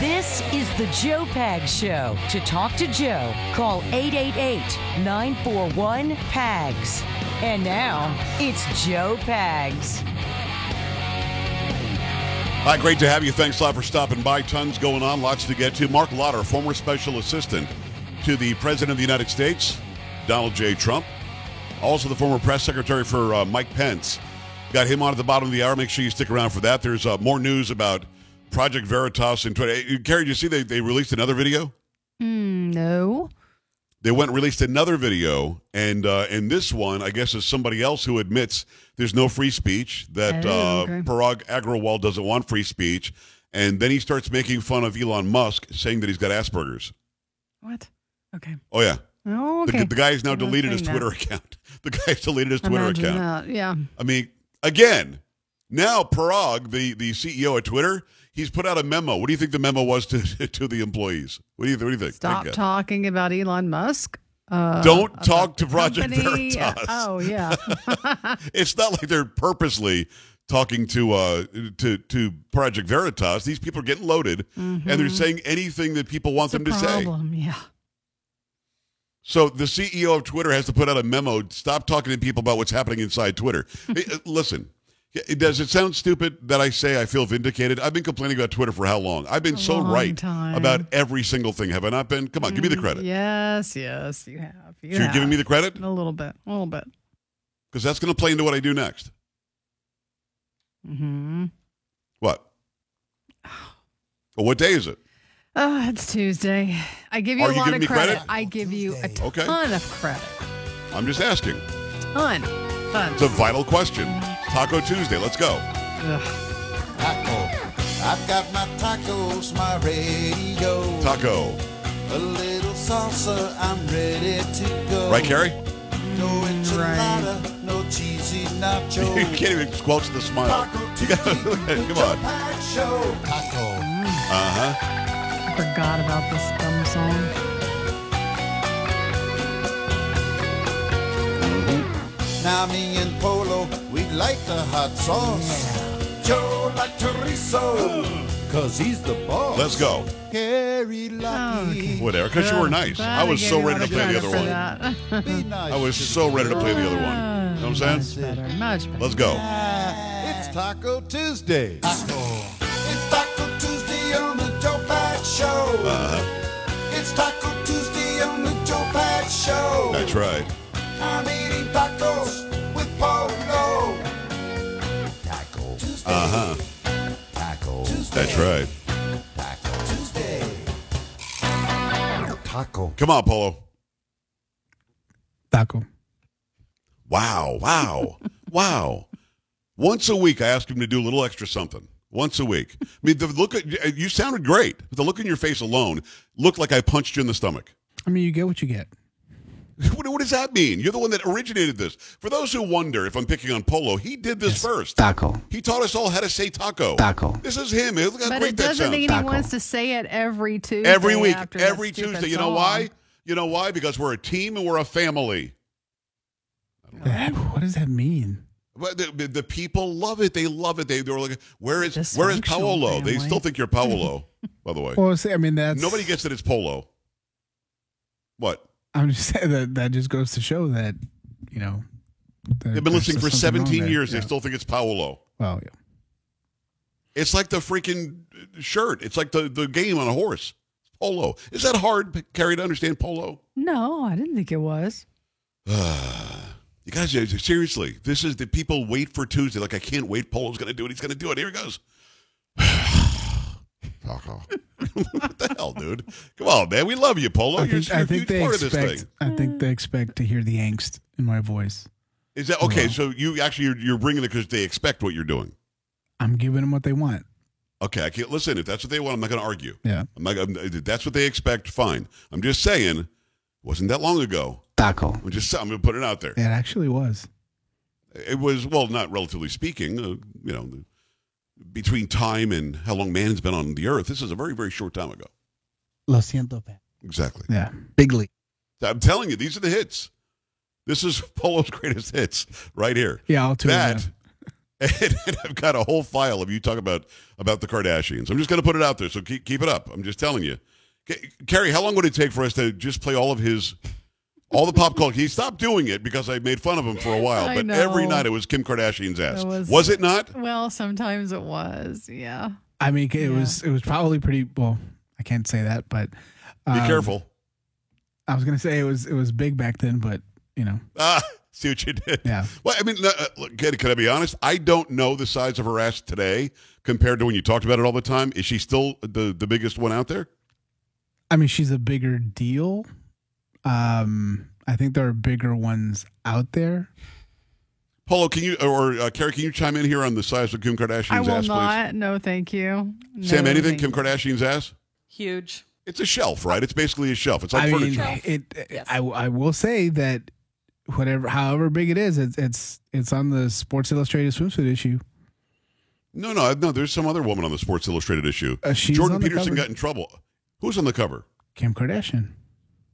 This is the Joe Pag Show. To talk to Joe, call 888 941 PAGS. And now, it's Joe Pags. Hi, great to have you. Thanks a lot for stopping by. Tons going on, lots to get to. Marc Lotter, former special assistant to the President of the United States, Donald J. Trump. Also, the former press secretary for uh, Mike Pence. Got him on at the bottom of the hour. Make sure you stick around for that. There's uh, more news about Project Veritas and Twitter. Hey, Carrie, did you see they, they released another video? Mm, no. They went and released another video, and uh, in this one, I guess is somebody else who admits there's no free speech, that Oh, uh, okay. Parag Agrawal doesn't want free speech, and then he starts making fun of Elon Musk, saying that he's got Asperger's. What? Okay. Oh yeah, Oh, the, okay. the guy's now I'm deleted his saying that. Twitter account. The guy's deleted his Twitter Imagine account. that. Yeah. I mean, again, now Parag, the, the CEO at Twitter, he's put out a memo. What do you think the memo was to to the employees? What do you, what do you think? Stop Think, uh, talking about Elon Musk. Uh, Don't talk to Project company. Veritas. Oh, yeah. it's not like they're purposely talking to uh to to Project Veritas. These people are getting loaded and they're saying anything that people want It's them to say. Yeah. So the CEO of Twitter has to put out a memo. Stop talking to people about what's happening inside Twitter. Listen, does it sound stupid that I say I feel vindicated? I've been complaining about Twitter for how long? I've been A so right time. about every single thing. Have I not been? Come on, give me the credit. Yes, yes, you have. You So you're giving me the credit a little bit, a little bit. because that's going to play into what I do next. hmm What? Well, what day is it? Oh, it's Tuesday. I give you Are a you lot of credit. credit? I give you a Okay. ton of credit. I'm just asking. Ton. Ton. It's a vital question. Taco Tuesday. Let's go. Ugh. Taco. I've got my tacos, my radio. Taco. A little salsa, I'm ready to go. Right, Carrie? No enchilada, no cheesy nacho. you can't even squelch the smile. Taco You gotta, Tuesday, come on. Show. Taco. Uh huh. I forgot about this dumb song. Mm-hmm. Now me and Polo, we like the hot sauce. Joe like chorizo, cause he's the boss. Let's go. Carry lucky. Okay. Whatever, because you were nice. I was so ready to play the other one. nice I was so ready to play the other one. You know what I'm saying? Much better, much better. Let's go. It's Taco Tuesday. Taco Show. Uh-huh. It's Taco Tuesday on the Joe Pat Show. That's right. I'm eating tacos with Polo. Taco Tuesday. Uh huh. Taco Tuesday. That's right. Taco Tuesday. Taco. Come on, Polo. Taco. Wow. Wow. wow. Once a week, I ask him to do a little extra something. Once a week. I mean, the look at you sounded great. But the look in your face alone looked like I punched you in the stomach. I mean, you get what you get. What, what does that mean? You're the one that originated this. For those who wonder if I'm picking on Polo, he did this first. Taco. He taught us all how to say taco. Taco. This is him. Look how But great it doesn't sounds. mean he wants to say it every Tuesday. every week, after every stupid Tuesday. You know song. why? You know why? Because we're a team and we're a family. That- what does that mean? But the, the, the people love it. They love it. They they were like, "Where is Dysfunctional where is Paolo?" They still think you're Paolo. by the way, Well, see, I mean, that's nobody gets that it's Polo. What? I'm just saying that that just goes to show that you know They've been listening for still something wrong 17 there. years. They still think it's Paolo. Well, yeah. It's like the freaking shirt. It's like the, the game on a horse. Polo. Is that hard, Carrie, to understand polo? No, I didn't think it was. You guys, seriously, this is the people wait for Tuesday. Like, I can't wait. Polo's going to do it. He's going to do it. Here he goes. what the hell, dude? Come on, man. We love you, Polo. I You're, think, you're I a think huge they part of this expect. I think they expect to hear the angst in my voice. Is that okay? So you actually you're, you're bringing it because they expect what you're doing. I'm giving them what they want. Okay, I can't listen. If that's what they want, I'm not going to argue. Yeah. I'm not. I'm, that's what they expect. Fine. I'm just saying. Wasn't that long ago? Taco. I'm just. I'm going to put it out there. It actually was. It was well, not relatively speaking. Uh, you know, between time and how long man's been on the earth, this is a very very short time ago. Lo siento, Pat. Exactly. Yeah. Big league. I'm telling you, these are the hits. This is Polo's greatest hits right here. Yeah, I'll tune that. in. And, and I've got a whole file of you talking about about the Kardashians. I'm just going to put it out there, so keep keep it up. I'm just telling you, K- Carrie. How long would it take for us to just play all of his, all the pop culture? He stopped doing it because I made fun of him for a while, I but know. every night it was Kim Kardashian's ass. It was, was- it not? Well, sometimes it was. Yeah. I mean, it Yeah. was it was probably pretty. Well, I can't say that, but Be um, careful. I was gonna say it was it was big back then, but you know, Ah, see what you did. yeah. Well, I mean, uh, look, can, can I be honest? I don't know the size of her ass today compared to when you talked about it all the time. Is she still the, the biggest one out there? I mean, she's a bigger deal. Um, I think there are bigger ones out there. Polo, can you or uh, Carrie, can you chime in here on the size of Kim Kardashian's I will ass, not. No, thank you. please? Sam, anything? Kim you. Kardashian's ass? Huge. It's a shelf, right? It's basically a shelf. It's like I mean, furniture. it. Yes. I I will say that whatever, however big it is, it's it's it's on the Sports Illustrated swimsuit issue. no, no, no. There's some other woman on the Sports Illustrated issue. Uh, she's Jordan on the Peterson cover. got in trouble. Who's on the cover? Kim Kardashian.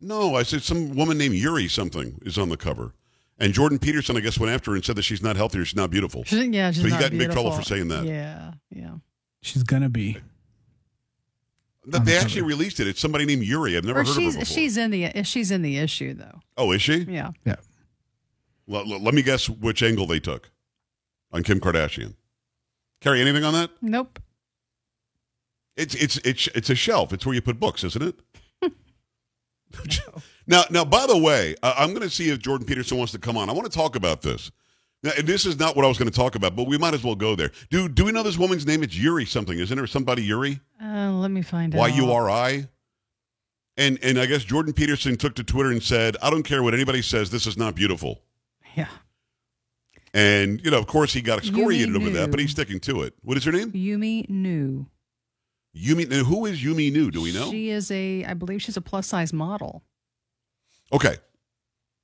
No, I said some woman named Yuri something is on the cover. And Jordan Peterson, I guess, went after her and said that she's not healthy or she's not beautiful. She- yeah, she's So he not got in big trouble for saying that. Yeah, yeah. She's gonna be. That they the actually cover. released it. It's somebody named Yuri. I've never Or heard she's of her before. she's in the she's in the issue though. oh, is she? Yeah. Well, l- let me guess which angle they took on Kim Kardashian. Carrie, anything on that? Nope. It's it's it's it's a shelf. It's where you put books, isn't it? Now, now, by the way, uh, I'm going to see if Jordan Peterson wants to come on. I want to talk about this. Now, and this is not what I was going to talk about, but we might as well go there. Do Do we know this woman's name? It's Yuri something, isn't it? Or Somebody Yuri, Uh, let me find out. Y U R I. And and I guess Jordan Peterson took to Twitter and said, "I don't care what anybody says. This is not beautiful." Yeah. And you know, of course, he got excoriated Yumi over that, but he's sticking to it. What is her name? Yumi Nu. Yumi. now, Who is Yumi Nu? Do we know? She is a I believe she's a plus size model. Okay.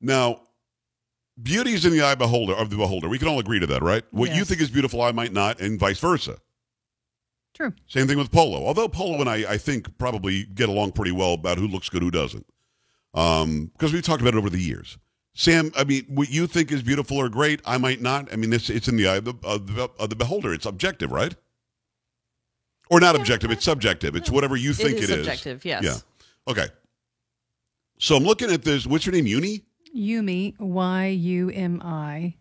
Now, beauty is in the eye beholder of the beholder. We can all agree to that, right? What you think is beautiful, I might not, and vice versa. True. Same thing with Polo. Although Polo and I, I think, probably get along pretty well about who looks good, who doesn't. Um, because we've talked about it over the years. Sam, I mean, what you think is beautiful or great, I might not. I mean, it's, it's in the eye of the, of, the, of the beholder. It's objective, right? Or not objective, it's subjective. It's whatever you think it is it is. subjective, yes. Yeah. Okay. So I'm looking at this. What's her name? Uni? Yumi Y U M I.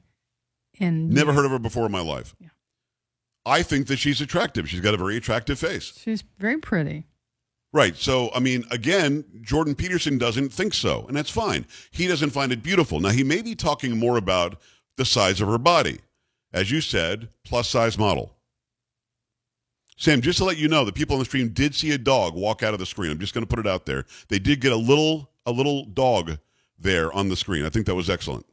And Never heard of her before in my life. Yeah. I think that she's attractive. She's got a very attractive face. She's very pretty. Right. So, I mean, again, Jordan Peterson doesn't think so, and that's fine. He doesn't find it beautiful. Now, he may be talking more about the size of her body. As you said, plus size model. Sam, just to let you know, the people on the stream did see a dog walk out of the screen. I'm just going to put it out there. They did get a little a little dog there on the screen. I think that was excellent.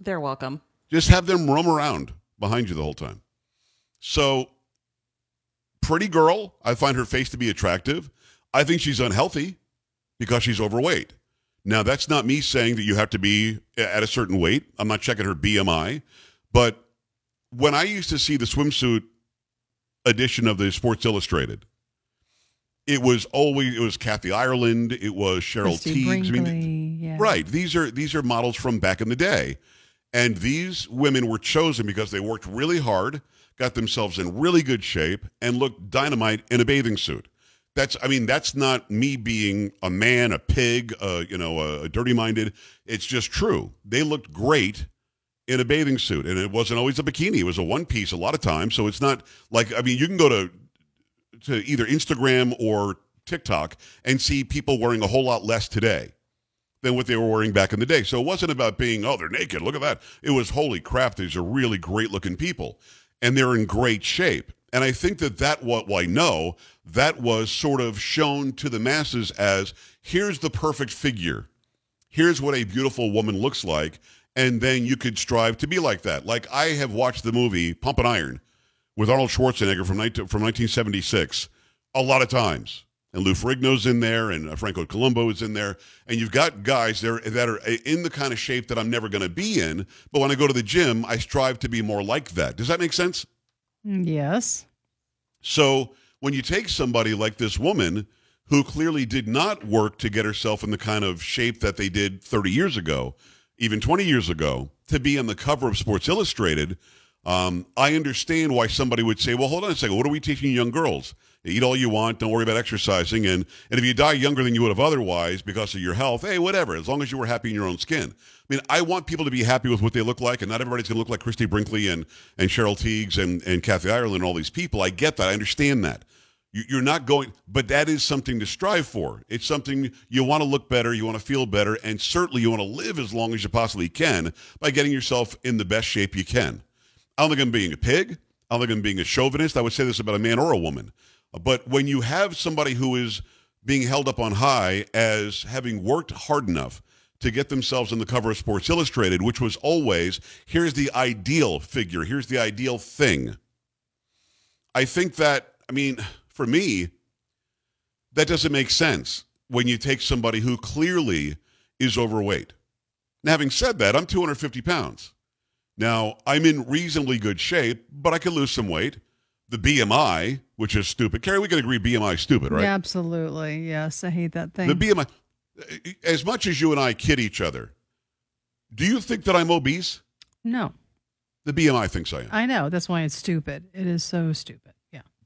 They're welcome. Just have them roam around behind you the whole time. So, pretty girl. I find her face to be attractive. I think she's unhealthy because she's overweight. Now, that's not me saying that you have to be at a certain weight. I'm not checking her BMI. But when I used to see the swimsuit edition of the Sports Illustrated, it was always it was Kathy Ireland, it was Cheryl Christy Tiegs. I mean, yeah. Right. These are these are models from back in the day. And these women were chosen because they worked really hard, got themselves in really good shape, and looked dynamite in a bathing suit. That's I mean, that's not me being a man, a pig, uh, you know, a, a dirty minded. It's just true. They looked great in a bathing suit. And it wasn't always a bikini. It was a one piece a lot of times. So it's not like I mean, you can go to to either Instagram or TikTok and see people wearing a whole lot less today than what they were wearing back in the day. So it wasn't about being, oh, they're naked. Look at that. It was, holy crap, these are really great looking people. And they're in great shape. And I think that that what well, I know that was sort of shown to the masses as here's the perfect figure. Here's what a beautiful woman looks like. And then you could strive to be like that. Like I have watched the movie Pumping Iron with Arnold Schwarzenegger from, 19, from 1976 a lot of times. And Lou Ferrigno's in there, and uh, Franco Columbu is in there, and you've got guys there that are uh, in the kind of shape that I'm never going to be in. But when I go to the gym, I strive to be more like that. Does that make sense? Yes. So when you take somebody like this woman who clearly did not work to get herself in the kind of shape that they did 30 years ago, even 20 years ago, to be on the cover of Sports Illustrated, um, I understand why somebody would say, well, hold on a second, what are we teaching young girls? Eat all you want, don't worry about exercising, and, and if you die younger than you would have otherwise because of your health, hey, whatever, as long as you were happy in your own skin. I mean, I want people to be happy with what they look like, and not everybody's going to look like Christy Brinkley and, and Cheryl Tiegs and, and Kathy Ireland and all these people. I get that. I understand that. You, you're not going, but that is something to strive for. It's something you want to look better, you want to feel better, and certainly you want to live as long as you possibly can by getting yourself in the best shape you can. I don't think I'm being a pig. I don't think I'm being a chauvinist. I would say this about a man or a woman. But when you have somebody who is being held up on high as having worked hard enough to get themselves on the cover of Sports Illustrated, which was always here's the ideal figure, here's the ideal thing. I think that, I mean, for me, that doesn't make sense when you take somebody who clearly is overweight. Now, having said that, I'm 250 pounds. Now, I'm in reasonably good shape, but I could lose some weight the BMI, which is stupid. Carrie, we can agree BMI is stupid, right? Yeah, absolutely. Yes, I hate that thing. The BMI, uh, as much as you and I kid each other, do you think that I'm obese? No. The BMI thinks I am. I know. That's why it's stupid. It is so stupid.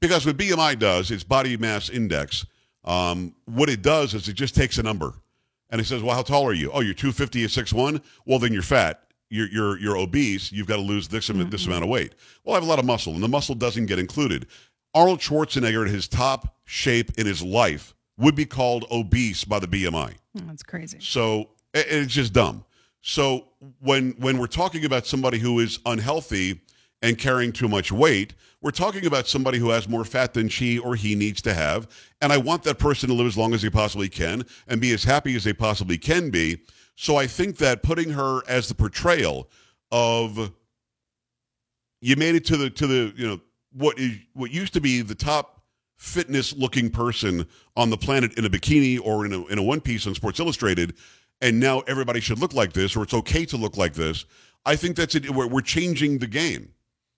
Because what BMI does, its body mass index, um, what it does is it just takes a number. And it says, well, how tall are you? Oh, you're 250 at 6'1"? Well, then you're fat you're you're you're obese, you've got to lose this mm-hmm. this amount of weight. Well, I have a lot of muscle, and the muscle doesn't get included. Arnold Schwarzenegger, at his top shape in his life, would be called obese by the BMI. That's crazy. So it's just dumb. So when when we're talking about somebody who is unhealthy and carrying too much weight, we're talking about somebody who has more fat than she or he needs to have. And I want that person to live as long as they possibly can and be as happy as they possibly can be. So I think that putting her as the portrayal of you made it to the to the you know what is what used to be the top fitness looking person on the planet in a bikini or in a in a one piece on Sports Illustrated, and now everybody should look like this or it's okay to look like this. I think that's it. We're, we're changing the game.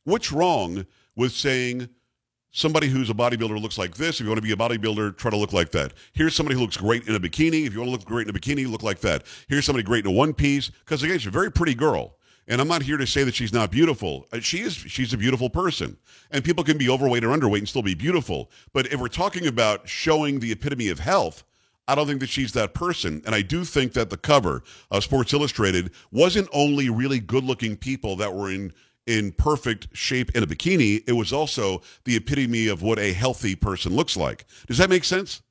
What's wrong with saying? somebody who's a bodybuilder looks like this. If you want to be a bodybuilder, try to look like that. Here's somebody who looks great in a bikini. If you want to look great in a bikini, look like that. Here's somebody great in a one piece. Because again, she's a very pretty girl. And I'm not here to say that she's not beautiful. Uh, she is. She's a beautiful person, and people can be overweight or underweight and still be beautiful. But if we're talking about showing the epitome of health, I don't think that she's that person. And I do think that the cover of Sports Illustrated wasn't only really good-looking people that were in in perfect shape in a bikini, it was also the epitome of what a healthy person looks like. Does that make sense?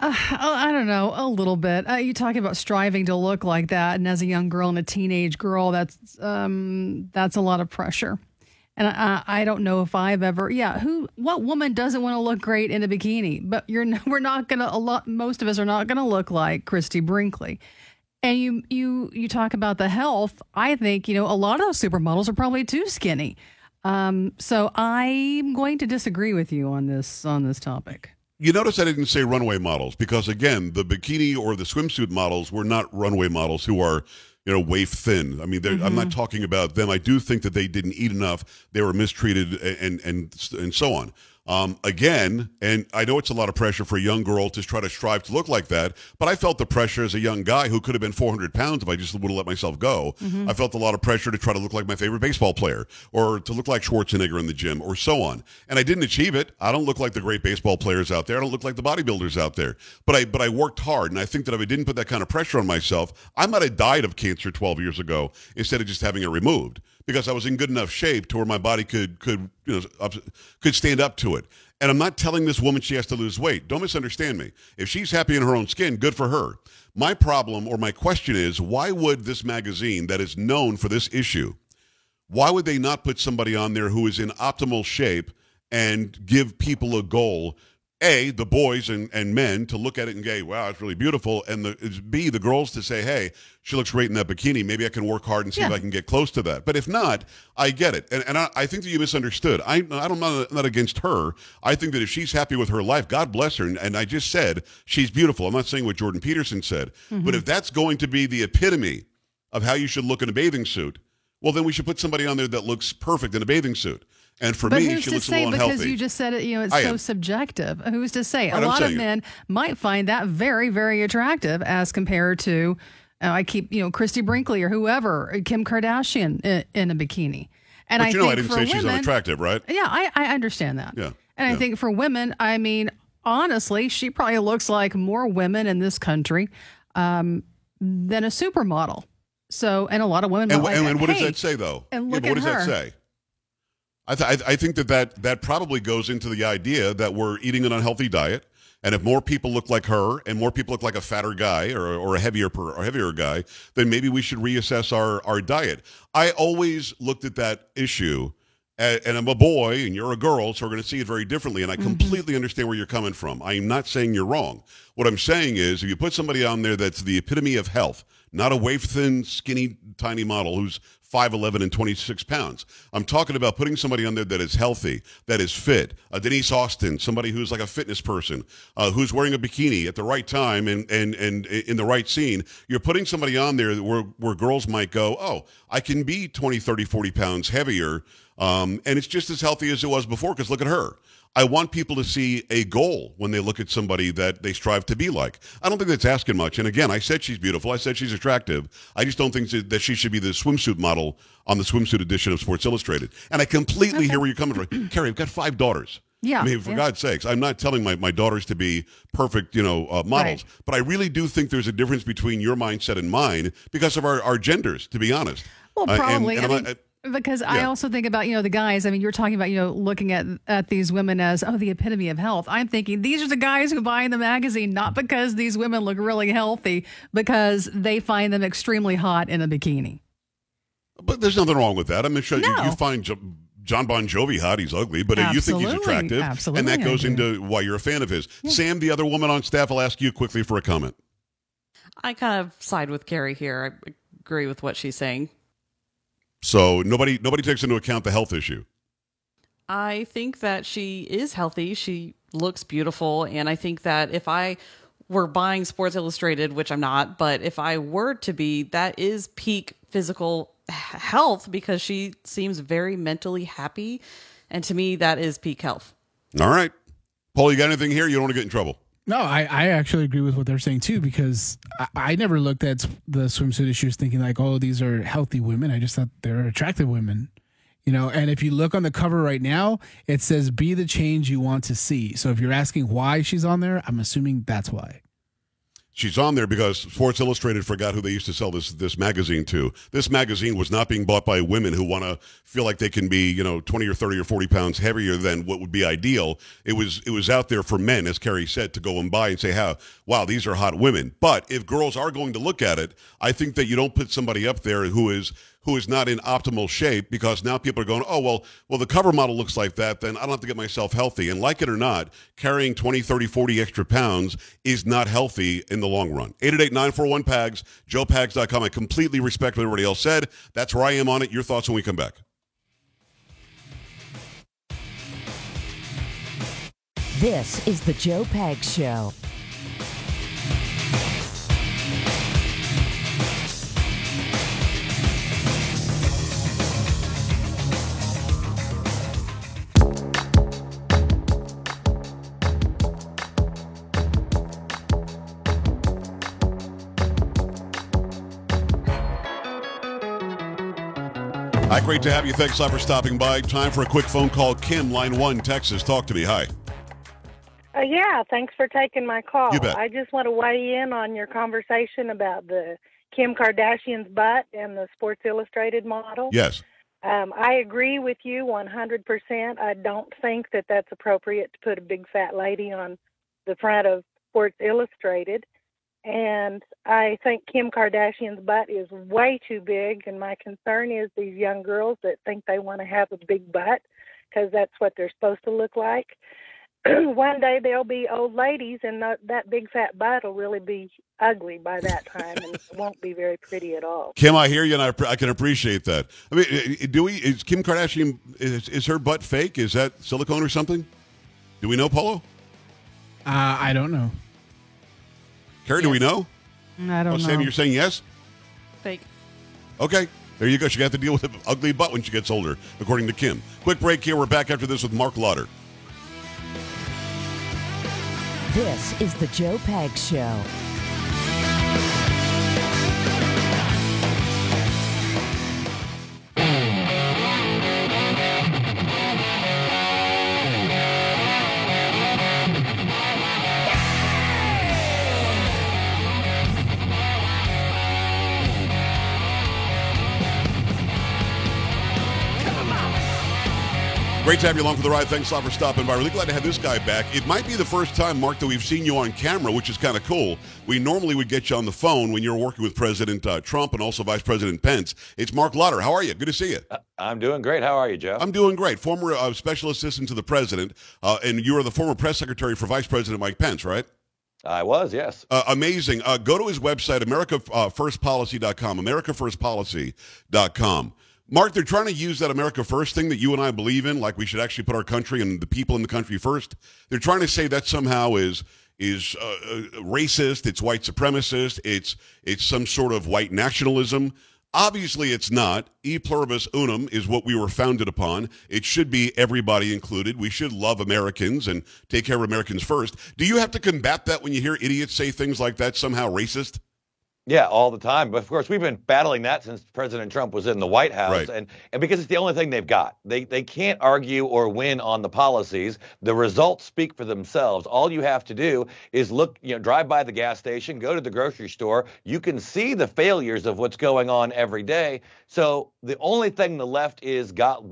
Uh, I don't know, a little bit. Uh, you talking about striving to look like that, and as a young girl and a teenage girl, that's um, that's a lot of pressure. And I, I don't know if I've ever, yeah, who, what woman doesn't want to look great in a bikini? But you're, we're not gonna. A lot, most of us are not gonna look like Christy Brinkley. And you you you talk about the health. I think you know a lot of those supermodels are probably too skinny. Um, so I'm going to disagree with you on this on this topic. You notice I didn't say runway models because again, the bikini or the swimsuit models were not runway models who are you know waif thin. I mean, mm-hmm. I'm not mm-hmm. talking about them. I do think that they didn't eat enough. They were mistreated and and and so on. Um, again, and I know it's a lot of pressure for a young girl to try to strive to look like that, but I felt the pressure as a young guy who could have been 400 pounds if I just would have let myself go. Mm-hmm. I felt a lot of pressure to try to look like my favorite baseball player or to look like Schwarzenegger in the gym or so on. And I didn't achieve it. I don't look like the great baseball players out there. I don't look like the bodybuilders out there. But I but I worked hard, and I think that if I didn't put that kind of pressure on myself, I might have died of cancer 12 years ago instead of just having it removed because I was in good enough shape to where my body could could you know could stand up to it. And I'm not telling this woman she has to lose weight. Don't misunderstand me. If she's happy in her own skin, good for her. My problem or my question is why would this magazine that is known for this issue, why would they not put somebody on there who is in optimal shape and give people a goal. A, the boys and, and men to look at it and go, wow, it's really beautiful. And the B, the girls to say, hey, she looks great in that bikini. Maybe I can work hard and see if I can get close to that. But if not, I get it. And, and I, I think that you misunderstood. I, I'm not, not against her. I think that if she's happy with her life, God bless her. And, and I just said she's beautiful. I'm not saying what Jordan Peterson said. Mm-hmm. But if that's going to be the epitome of how you should look in a bathing suit, well, then we should put somebody on there that looks perfect in a bathing suit. And for But me, who's she to looks say because you just said it, you know, it's I so am. subjective. Who's to say? Right, a lot of it. men might find that very, very attractive as compared to, uh, I keep, you know, Christy Brinkley or whoever, Kim Kardashian in, in a bikini. And but I you know, think I didn't for say women, she's unattractive, right? Yeah, I, I understand that. Yeah, And I think for women, I mean, honestly, she probably looks like more women in this country um, than a supermodel. So, and a lot of women And, and, like and what that. does that say, though? and Yeah, look but what at does that her. say? I, th- I I think that, that that probably goes into the idea that we're eating an unhealthy diet, and if more people look like her and more people look like a fatter guy or, or a heavier per, or heavier guy, then maybe we should reassess our our diet. I always looked at that issue, a- and I'm a boy and you're a girl, so we're going to see it very differently. And I mm-hmm. completely understand where you're coming from. I am not saying you're wrong. What I'm saying is, if you put somebody on there that's the epitome of health, not a waif thin, skinny, tiny model who's 5'11 and 26 pounds. I'm talking about putting somebody on there that is healthy, that is fit. Uh, Denise Austin, somebody who's like a fitness person, uh, who's wearing a bikini at the right time and, and, and in the right scene. You're putting somebody on there where, where girls might go, oh, I can be 20, 30, 40 pounds heavier. Um, and it's just as healthy as it was before because look at her. I want people to see a goal when they look at somebody that they strive to be like. I don't think that's asking much. And again, I said she's beautiful. I said she's attractive. I just don't think that she should be the swimsuit model on the swimsuit edition of Sports Illustrated. And I completely hear where you're coming from. Carrie, I've got five daughters. Yeah, I mean, for yeah. God's sakes, I'm not telling my, my daughters to be perfect, you know, uh, models, Right. but I really do think there's a difference between your mindset and mine because of our, our genders, to be honest. Well, Uh, and- probably. and I I'm mean, not- because I also think about you know the guys. I mean, you're talking about you know looking at at these women as oh the epitome of health. I'm thinking these are the guys who buy the magazine not because these women look really healthy, because they find them extremely hot in a bikini. But there's nothing wrong with that. I'm sure you, No. you you, find Jon Bon Jovi hot. He's ugly, but uh, you think he's attractive. Absolutely, And that goes into why you're a fan of his. Sam, the other woman on staff, will ask you quickly for a comment. I kind of side with Carrie here. I agree with what she's saying. So nobody nobody takes into account the health issue. I think that she is healthy. She looks beautiful. And I think that if I were buying Sports Illustrated, which I'm not, but if I were to be, that is peak physical health because she seems very mentally happy. And to me, that is peak health. All right. Paul, you got anything here? You don't want to get in trouble. No, I, I actually agree with what they're saying too because I, I never looked at the swimsuit issues thinking like, oh, these are healthy women. I just thought they're attractive women, you know. And if you look on the cover right now, it says "Be the change you want to see." So if you're asking why she's on there, I'm assuming that's why. She's on there because Sports Illustrated forgot who they used to sell this this magazine to. This magazine was not being bought by women who want to feel like they can be, you know, 20 or 30 or 40 pounds heavier than what would be ideal. It was it was out there for men, as Carrie said, to go and buy and say, "How wow, these are hot women." But if girls are going to look at it, I think that you don't put somebody up there who is who is not in optimal shape because now people are going, oh, well, well, the cover model looks like that, then I don't have to get myself healthy. And like it or not, carrying 20, 30, 40 extra pounds is not healthy in the long run. 888-941-PAGS, joepags.com. I completely respect what everybody else said. That's where I am on it. Your thoughts when we come back. This is the Joe Pag Show. Hi, great to have you. Thanks a lot for stopping by. Time for a quick phone call. Kim, line one, Texas. Talk to me. Hi. Uh, yeah, thanks for taking my call. You bet. I just want to weigh in on your conversation about the Kim Kardashian's butt and the Sports Illustrated model. Yes. Um, I agree with you 100%. I don't think that that's appropriate to put a big fat lady on the front of Sports Illustrated. And I think Kim Kardashian's butt is way too big. And my concern is these young girls that think they want to have a big butt because that's what they're supposed to look like. One day they'll be old ladies, and that, that big fat butt will really be ugly by that time, and it won't be very pretty at all. Kim, I hear you, and I, I can appreciate that. I mean, do we? Is Kim Kardashian? Is, is her butt fake? Is that silicone or something? Do we know, Polo? Uh, I don't know. Carrie, do we know? Mm, I don't oh, know. Sammy, you're saying yes? Fake. Okay. There you go. She got to deal with an ugly butt when she gets older, according to Kim. Quick break here. We're back after this with Marc Lotter. This is the Joe Pag Show. Great to have you along for the ride. Thanks a lot for stopping by. Really glad to have this guy back. It might be the first time, Mark, that we've seen you on camera, which is kind of cool. We normally would get you on the phone when you're working with President uh, Trump and also Vice President Pence. It's Marc Lotter. How are you? Good to see you. I'm doing great. How are you, Jeff? I'm doing great. Former uh, special assistant to the president, uh, and you are the former press secretary for Vice President Mike Pence, right? I was, yes. Uh, amazing. Uh, go to his website, AmericaFirstPolicy.com. AmericaFirstPolicy.com. Mark, they're trying to use that America First thing that you and I believe in, like we should actually put our country and the people in the country first. They're trying to say that somehow is is uh, uh, racist. It's white supremacist. It's it's some sort of white nationalism. Obviously, it's not. E pluribus unum is what we were founded upon. It should be everybody included. We should love Americans and take care of Americans first. Do you have to combat that when you hear idiots say things like that somehow racist? Yeah, all the time. But of course, we've been battling that since President Trump was in the White House, Right. and and because it's the only thing they've got. They they can't argue or win on the policies. The results speak for themselves. All you have to do is look, you know, drive by the gas station, go to the grocery store. You can see the failures of what's going on every day. So the only thing the left is got.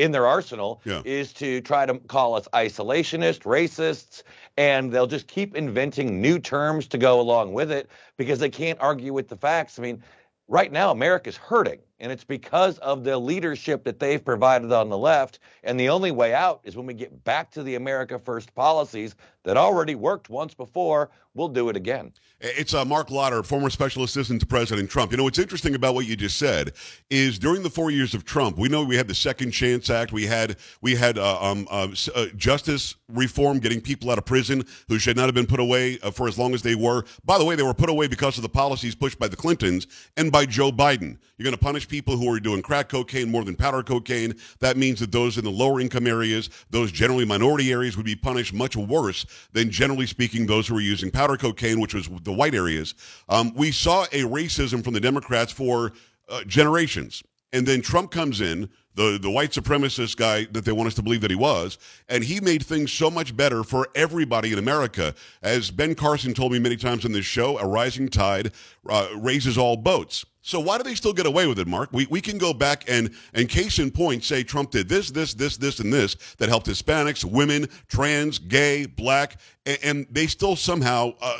In their arsenal Yeah. is to try to call us isolationist, racists, and they'll just keep inventing new terms to go along with it because they can't argue with the facts. I mean, right now America's hurting, and it's because of the leadership that they've provided on the left. And the only way out is when we get back to the America First policies that already worked once before. We'll do it again. It's uh, Marc Lotter, former special assistant to President Trump. You know, what's interesting about what you just said is during the four years of Trump, we know we had the Second Chance Act, we had we had uh, um, uh, uh, justice reform, getting people out of prison who should not have been put away uh, for as long as they were. By the way, they were put away because of the policies pushed by the Clintons and by Joe Biden. You're going to punish people who are doing crack cocaine more than powder cocaine. That means that those in the lower income areas, those generally minority areas, would be punished much worse than generally speaking those who are using powder cocaine, which was the white areas. Um, we saw a racism from the Democrats for uh, generations. And then Trump comes in, the, the white supremacist guy that they want us to believe that he was, and he made things so much better for everybody in America. As Ben Carson told me many times on this show, a rising tide uh, raises all boats. So why do they still get away with it, Mark? We, we can go back and, and case in point, say Trump did this, this, this, this, and this that helped Hispanics, women, trans, gay, black, and, and they still somehow, uh,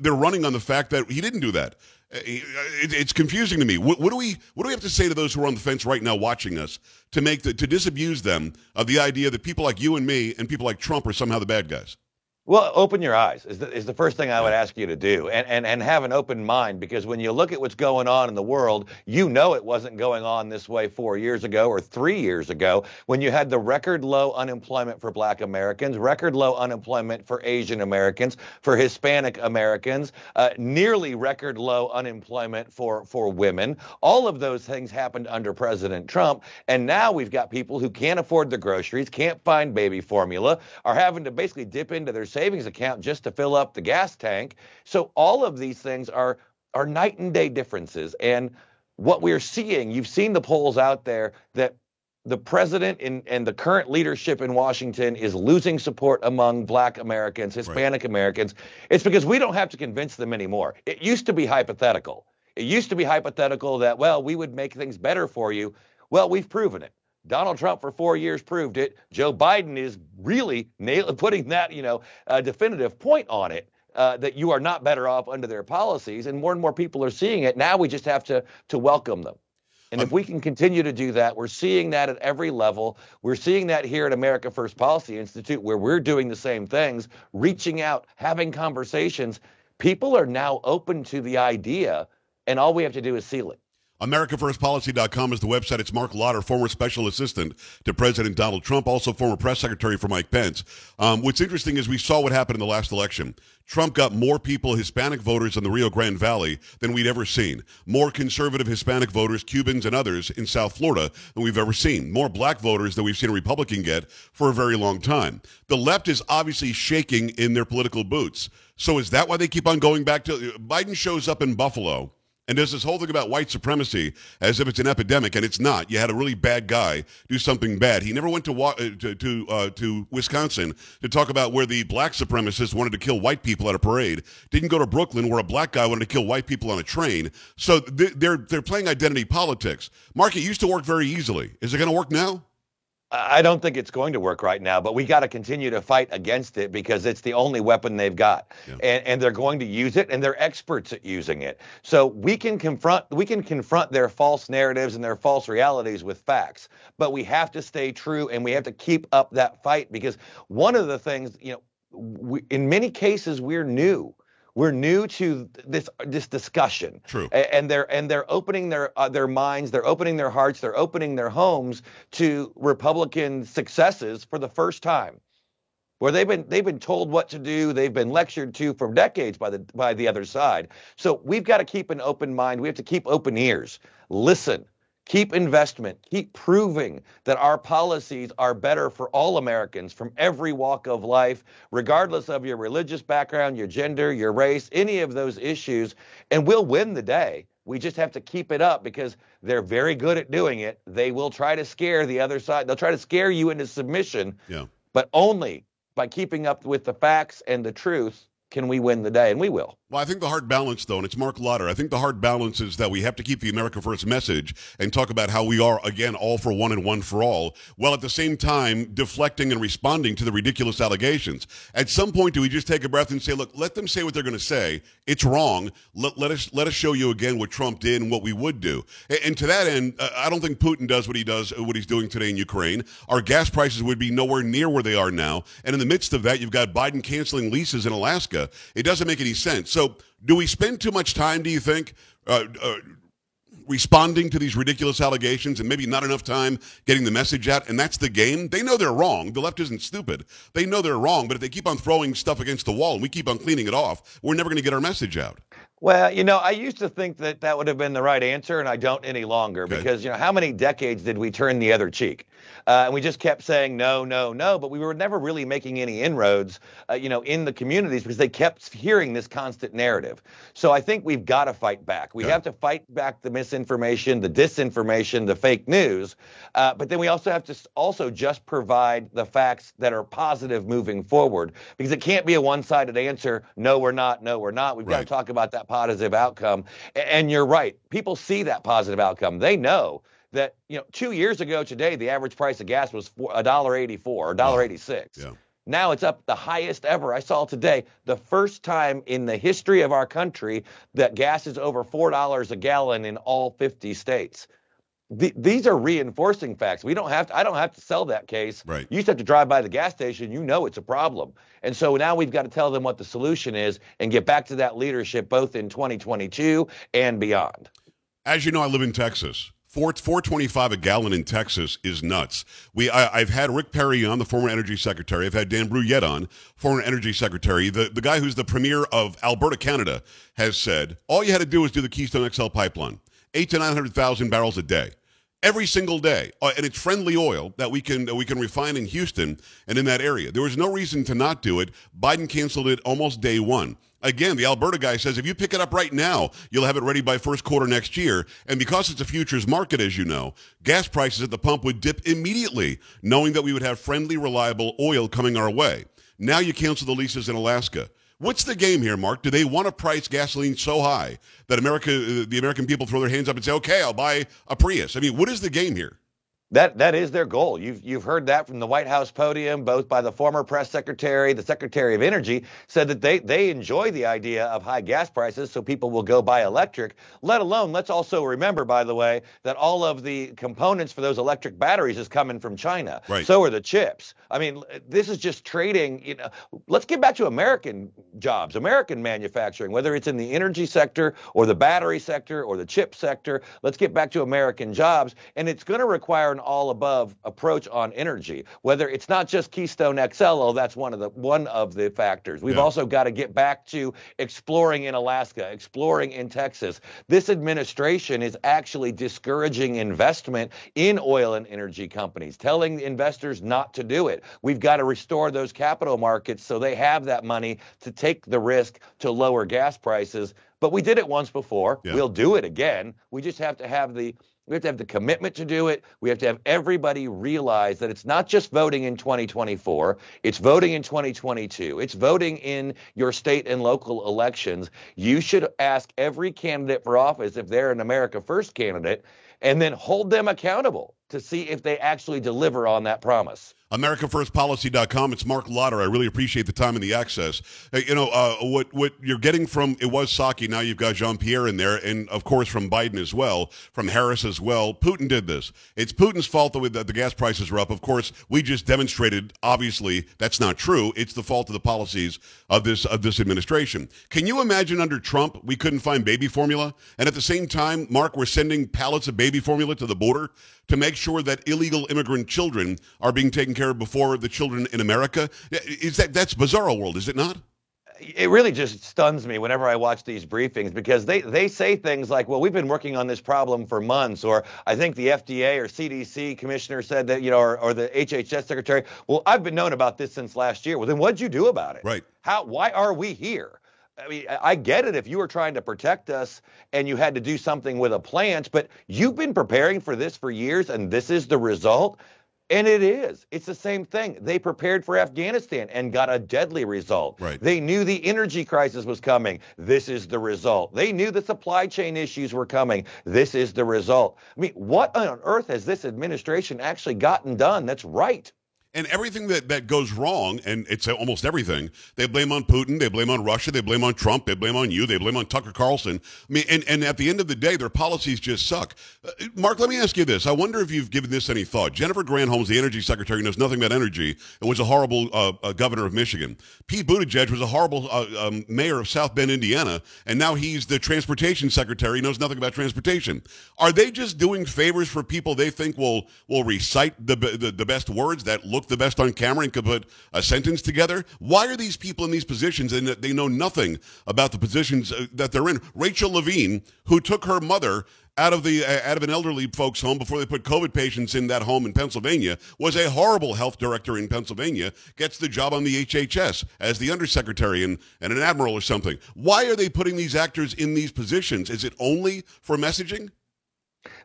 they're running on the fact that he didn't do that. Uh, it- It's confusing to me. What, what do we what do we have to say to those who are on the fence right now watching us to make the, to disabuse them of the idea that people like you and me and people like Trump are somehow the bad guys? Well, open your eyes is the, is the first thing I would ask you to do, and, and and have an open mind because when you look at what's going on in the world, you know it wasn't going on this way four years ago or three years ago when you had the record low unemployment for Black Americans, record low unemployment for Asian Americans, for Hispanic Americans, uh, nearly record low unemployment for for women. All of those things happened under President Trump, and now we've got people who can't afford the groceries, can't find baby formula, are having to basically dip into their savings account just to fill up the gas tank. So all of these things are are night and day differences. And what we're seeing, you've seen the polls out there that the president and, and the current leadership in Washington is losing support among black Americans, Hispanic Americans. It's because we don't have to convince them anymore. It used to be hypothetical. It used to be hypothetical that, well, we would make things better for you. Well, we've proven it. Donald Trump for four years proved it. Joe Biden is really nail- putting that, you know, uh, definitive point on it. Uh, that you are not better off under their policies, and more and more people are seeing it. Now we just have to to welcome them. And if we can continue to do that, we're seeing that at every level. We're seeing that here at America First Policy Institute, where we're doing the same things, reaching out, having conversations. People are now open to the idea, and all we have to do is seal it. AmericaFirstPolicy.com is the website. It's Marc Lotter, former special assistant to President Donald Trump, also former press secretary for Mike Pence. Um, what's interesting is we saw what happened in the last election. Trump got more people, Hispanic voters in the Rio Grande Valley than we'd ever seen. More conservative Hispanic voters, Cubans and others in South Florida than we've ever seen. More black voters than we've seen a Republican get for a very long time. The left is obviously shaking in their political boots. So is that why they keep on going back to Biden shows up in Buffalo and there's this whole thing about white supremacy as if it's an epidemic, and it's not. You had a really bad guy do something bad. He never went to uh, to to, uh, to Wisconsin to talk about where the black supremacists wanted to kill white people at a parade. Didn't go to Brooklyn where a black guy wanted to kill white people on a train. So they're they're playing identity politics. Mark, it used to work very easily. Is it going to work now? I don't think it's going to work right now, but we got to continue to fight against it because it's the only weapon they've got. Yeah. And, and they're going to use it and they're experts at using it. So we can confront we can confront their false narratives and their false realities with facts, but we have to stay true and we have to keep up that fight because one of the things, you know, we, in many cases we're new we're new to this this discussion. True. And they're and they're opening their uh, their minds, they're opening their hearts, they're opening their homes to Republican successes for the first time. Where they've been they've been told what to do, they've been lectured to for decades by the by the other side. So we've got to keep an open mind. We have to keep open ears. Listen Keep investment. Keep proving that our policies are better for all Americans from every walk of life, regardless of your religious background, your gender, your race, any of those issues. And we'll win the day. We just have to keep it up because they're very good at doing it. They will try to scare the other side. They'll try to scare you into submission, yeah. but only by keeping up with the facts and the truth can we win the day, and we will. Well, I think the hard balance, though, and it's Marc Lotter, I think the hard balance is that we have to keep the America First message and talk about how we are, again, all for one and one for all, while at the same time deflecting and responding to the ridiculous allegations. At some point, do we just take a breath and say, look, let them say what they're going to say. It's wrong. Let, let, us, let us show you again what Trump did and what we would do. And, and to that end, uh, I don't think Putin does what he does, what he's doing today in Ukraine. Our gas prices would be nowhere near where they are now. And in the midst of that, you've got Biden canceling leases in Alaska. It doesn't make any sense. So, do we spend too much time, do you think, uh, uh, responding to these ridiculous allegations and maybe not enough time getting the message out? And that's the game. They know they're wrong. The left isn't stupid. They know they're wrong, but if they keep on throwing stuff against the wall and we keep on cleaning it off, we're never going to get our message out. Well, you know, I used to think that that would have been the right answer, and I don't any longer okay. because, you know, how many decades did we turn the other cheek? Uh, and we just kept saying no, no, no, but we were never really making any inroads, uh, you know, in the communities because they kept hearing this constant narrative. So I think we've got to fight back. We yeah. have to fight back the misinformation, the disinformation, the fake news, uh, but then we also have to also just provide the facts that are positive moving forward because it can't be a one-sided answer. No, we're not. No, we're not. We've right. got to talk about that positive outcome. And you're right. People see that positive outcome. They know that you know two years ago today the average price of gas was a dollar eighty four or dollar eighty six. Yeah. Now it's up the highest ever. I saw today the first time in the history of our country that gas is over four dollars a gallon in all fifty states. The, these are reinforcing facts. We don't have to. I don't have to sell that case. Right. You just have to drive by the gas station. You know it's a problem. And so now we've got to tell them what the solution is and get back to that leadership both in 2022 and beyond. As you know, I live in Texas. Four, 425 a gallon in Texas is nuts. We, I, have had Rick Perry on, the former energy secretary. I've had Dan Brouillette on, former energy secretary. The, the guy who's the premier of Alberta, Canada, has said all you had to do was do the Keystone XL pipeline, eight to 900,000 barrels a day every single day, uh, and it's friendly oil that we can we can refine in Houston and in that area. There was no reason to not do it. Biden canceled it almost day one. Again, the Alberta guy says if you pick it up right now, you'll have it ready by first quarter next year. And because it's a futures market, as you know, gas prices at the pump would dip immediately, knowing that we would have friendly, reliable oil coming our way. Now you cancel the leases in Alaska. What's the game here, Mark? Do they want to price gasoline so high that America, uh, the American people throw their hands up and say, okay, I'll buy a Prius? I mean, what is the game here? That that is their goal. You've you've heard that from the White House podium, both by the former press secretary, the Secretary of Energy, said that they they enjoy the idea of high gas prices, so people will go buy electric. Let alone, let's also remember, by the way, that all of the components for those electric batteries is coming from China. Right. So are the chips. I mean, this is just trading. You know, let's get back to American jobs, American manufacturing, whether it's in the energy sector or the battery sector or the chip sector. Let's get back to American jobs, and it's going to require an all above approach on energy. Whether it's not just Keystone XL, oh, that's one of the one of the factors. We've Yeah. also got to get back to exploring in Alaska, exploring in Texas. This administration is actually discouraging investment in oil and energy companies, telling investors not to do it. We've got to restore those capital markets so they have that money to take the risk to lower gas prices. But we did it once before. Yeah. We'll do it again. We just have to have the we have to have the commitment to do it. We have to have everybody realize that it's not just voting in 2024, it's voting in 2022. It's voting in your state and local elections. You should ask every candidate for office if they're an America First candidate and then hold them accountable to see if they actually deliver on that promise. AmericaFirstPolicy.com. It's Marc Lotter. I really appreciate the time and the access. Hey, you know, uh, what what you're getting from it was Psaki, Now you've got Jean Pierre in there, and of course from Biden as well, from Harris as well. Putin did this. It's Putin's fault that, we, that the gas prices are up. Of course, we just demonstrated. Obviously, that's not true. It's the fault of the policies of this of this administration. Can you imagine under Trump we couldn't find baby formula, and at the same time, Mark, we're sending pallets of baby formula to the border to make sure that illegal immigrant children are being taken care of before the children in America. Is that that's bizarro world, is it not? it really just stuns me whenever I watch these briefings because they, they say things like, well, we've been working on this problem for months, or I think the FDA or CDC commissioner said that, you know, or, or the HHS secretary, well, I've been known about this since last year. Well, then what'd you do about it? Right. How, why are we here? I mean, I get it if you were trying to protect us and you had to do something with a plant, but you've been preparing for this for years and this is the result. And it is. It's the same thing. They prepared for Afghanistan and got a deadly result. Right. They knew the energy crisis was coming. This is the result. They knew the supply chain issues were coming. This is the result. I mean, what on earth has this administration actually gotten done that's right? And everything that, that goes wrong, and it's almost everything, they blame on Putin, they blame on Russia, they blame on Trump, they blame on you, they blame on Tucker Carlson. I mean, and, and at the end of the day, their policies just suck. Uh, Mark, let me ask you this. I wonder if you've given this any thought. Jennifer Granholm's the energy secretary, knows nothing about energy, and was a horrible uh, uh, governor of Michigan. Pete Buttigieg was a horrible uh, um, mayor of South Bend, Indiana, and now he's the transportation secretary, knows nothing about transportation. Are they just doing favors for people they think will will recite the, the, the best words that look the best on camera and could put a sentence together? Why are these people in these positions and they know nothing about the positions uh, that they're in? Rachel Levine, who took her mother out of the uh, out of an elderly folks home before they put COVID patients in that home in Pennsylvania, was a horrible health director in Pennsylvania. Gets the job on the HHS as the undersecretary and, and an admiral or something. Why are they putting these actors in these positions? Is it only for messaging?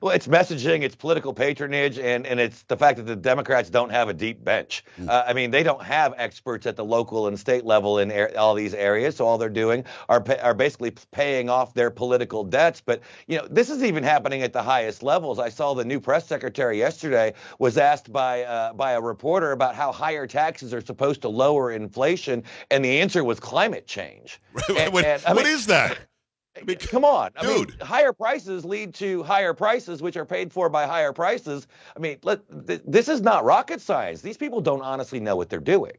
Well, it's messaging, it's political patronage, and, and it's the fact that the Democrats don't have a deep bench. Uh, I mean, they don't have experts at the local and state level in ar- all these areas, so all they're doing are pa- are basically paying off their political debts. But you know, this is even happening at the highest levels. I saw the new press secretary yesterday was asked by uh, by a reporter about how higher taxes are supposed to lower inflation, and the answer was climate change. And- what and, I what mean, is that? Come on, I Dude. mean, higher prices lead to higher prices, which are paid for by higher prices. I mean, let, th- this is not rocket science. These people don't honestly know what they're doing.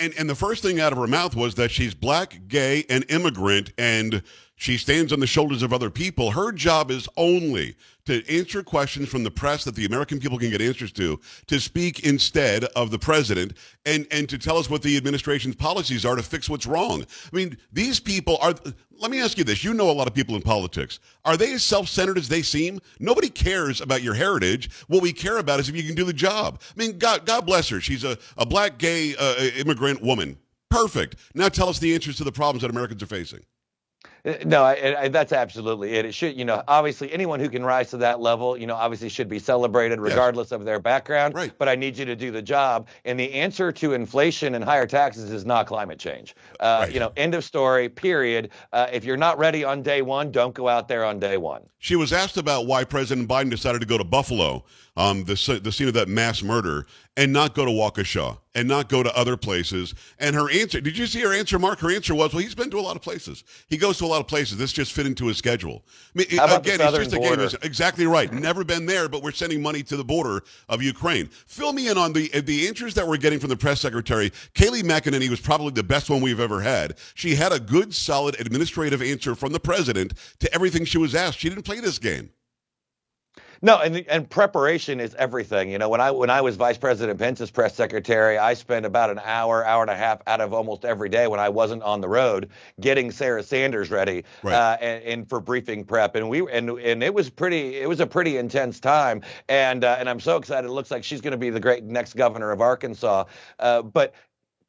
And, and the first thing out of her mouth was that she's black, gay, and immigrant, and she stands on the shoulders of other people. Her job is only to answer questions from the press that the American people can get answers to, to speak instead of the president, and, and to tell us what the administration's policies are to fix what's wrong. I mean, these people are. Let me ask you this. You know a lot of people in politics. Are they as self centered as they seem? Nobody cares about your heritage. What we care about is if you can do the job. I mean, God, God bless her. She's a, a black, gay, uh, immigrant woman. Perfect. Now tell us the answers to the problems that Americans are facing. Uh, No, I, I, that's absolutely it. It should, you know, obviously anyone who can rise to that level, you know, obviously should be celebrated regardless of their background. Right. But I need you to do the job. And the answer to inflation and higher taxes is not climate change. Uh, Right. You know, end of story, period. Uh, if you're not ready on day one, don't go out there on day one. She was asked about why President Biden decided to go to Buffalo, um, the, the scene of that mass murder, and not go to Waukesha and not go to other places. And her answer, did you see her answer, Mark? Her answer was, well, he's been to a lot of places. He goes to a lot of places. This just fit into his schedule. I mean, How about the again, it's just a game. Exactly right. Never been there, but we're sending money to the border of Ukraine. Fill me in on the the answers that we're getting from the press secretary. Kayleigh McEnany was probably the best one we've ever had. She had a good, solid administrative answer from the president to everything she was asked. She didn't play this game. No, and and preparation is everything. You know, when I when I was Vice President Pence's press secretary, I spent about an hour, hour and a half out of almost every day when I wasn't on the road getting Sarah Sanders ready Right. uh, and, and for briefing prep. And we and and it was pretty it was a pretty intense time. And uh, and I'm so excited. It looks like she's going to be the great next governor of Arkansas. Uh, but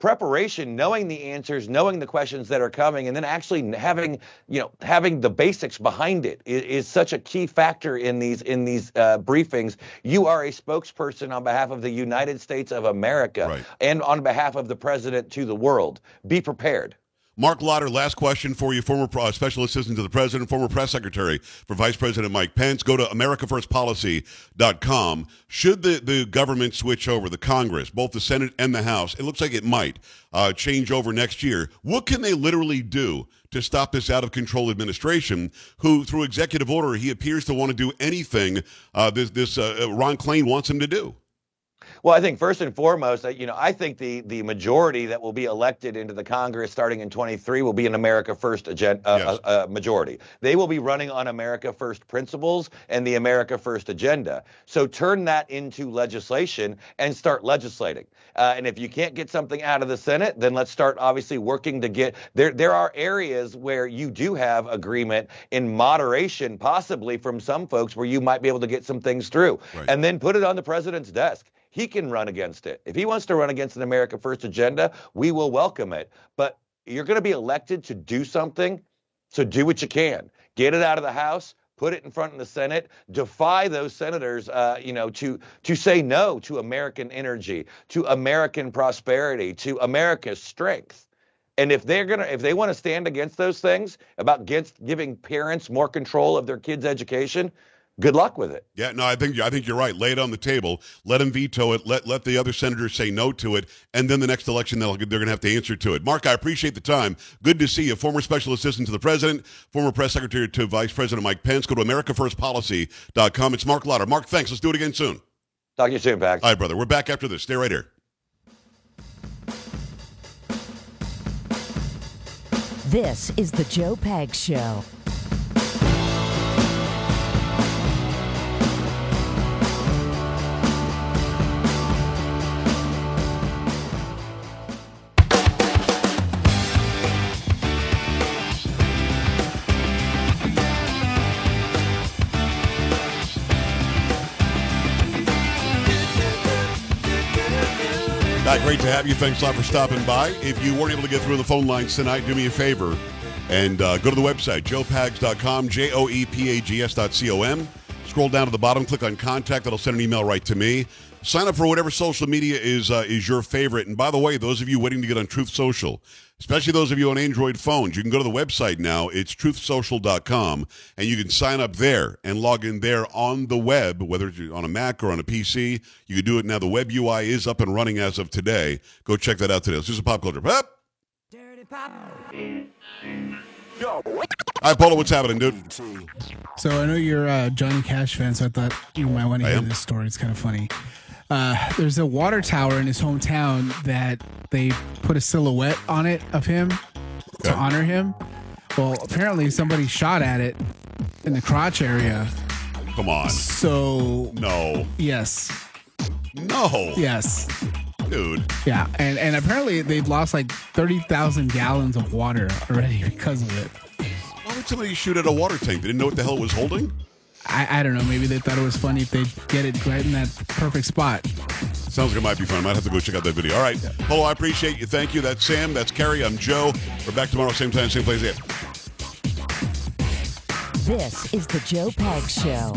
preparation knowing the answers knowing the questions that are coming and then actually having you know having the basics behind it is, is such a key factor in these in these uh, briefings. You are a spokesperson on behalf of the united states of america Right. and on behalf of the president to the world. Be prepared Marc Lotter, last question for you, former uh, special assistant to the president, former press secretary for Vice President Mike Pence. Go to AmericaFirstPolicy.com. Should the, the government switch over, the Congress, both the Senate and the House, it looks like it might uh, change over next year. What can they literally do to stop this out of control administration, who, through executive order, he appears to want to do anything uh, this, this uh, Ron Klain wants him to do? Well, I think first and foremost, you know, I think the the majority that will be elected into the Congress starting in 23 will be an America First agenda, uh, Yes. uh, uh, majority. They will be running on America First principles and the America First agenda. So turn that into legislation and start legislating. Uh, and if you can't get something out of the Senate, then let's start obviously working to get there. There are areas where you do have agreement in moderation, possibly from some folks, where you might be able to get some things through, Right. and then put it on the president's desk he can run against it. If he wants to run against an America First agenda, we will welcome it. But you're going to be elected to do something, so do what you can. Get it out of the House, put it in front of the Senate, defy those senators, uh, you know, to to say no to American energy, to American prosperity, to America's strength. And if they're gonna, if they want to stand against those things about against giving parents more control of their kids' education, good luck with it. Yeah, no, I think I think you're right. Lay it on the table. Let him veto it. Let let the other senators say no to it, and then the next election they'll, they're going to have to answer to it. Mark, I appreciate the time. Good to see you. Former special assistant to the president, former press secretary to Vice President Mike Pence. Go to AmericaFirstPolicy.com. It's Marc Lotter. Mark, thanks. Let's do it again soon. Talk to you soon, Pax. All right, brother. We're back after this. Stay right here. This is the Joe Pags Show. Great to have you. Thanks a lot for stopping by. If you weren't able to get through the phone lines tonight, do me a favor and uh, go to the website, joepags.com, J O E P A G S dot C O M. Scroll down to the bottom, click on contact. That'll send an email right to me. Sign up for whatever social media is uh, is your favorite. And by the way, those of you waiting to get on Truth Social, especially those of you on Android phones, you can go to the website now. It's truthsocial.com, and you can sign up there and log in there on the web, whether it's on a Mac or on a PC. You can do it now. The web UI is up and running as of today. Go check that out today. Let's do some pop culture. Up. Hi, Polo. What's happening, dude? So I know you're a Johnny Cash fan, so I thought you might want to hear this story. It's kind of funny. Uh, there's a water tower in his hometown that they put a silhouette on it of him to honor him. Well, apparently somebody shot at it in the crotch area. Come on. So No. yes, No. yes, Dude. yeah, and and apparently they've lost like thirty thousand gallons of water already because of it. Why would somebody shoot at a water tank? They didn't know what the hell it was holding? I, I don't know. Maybe they thought it was funny if they get it right in that perfect spot. Sounds like it might be fun. I might have to go check out that video. All right. Hello, I appreciate you. Thank you. That's Sam. That's Kerry. I'm Joe. We're back tomorrow, same time, same place. Yeah. This is the Joe Pags Show.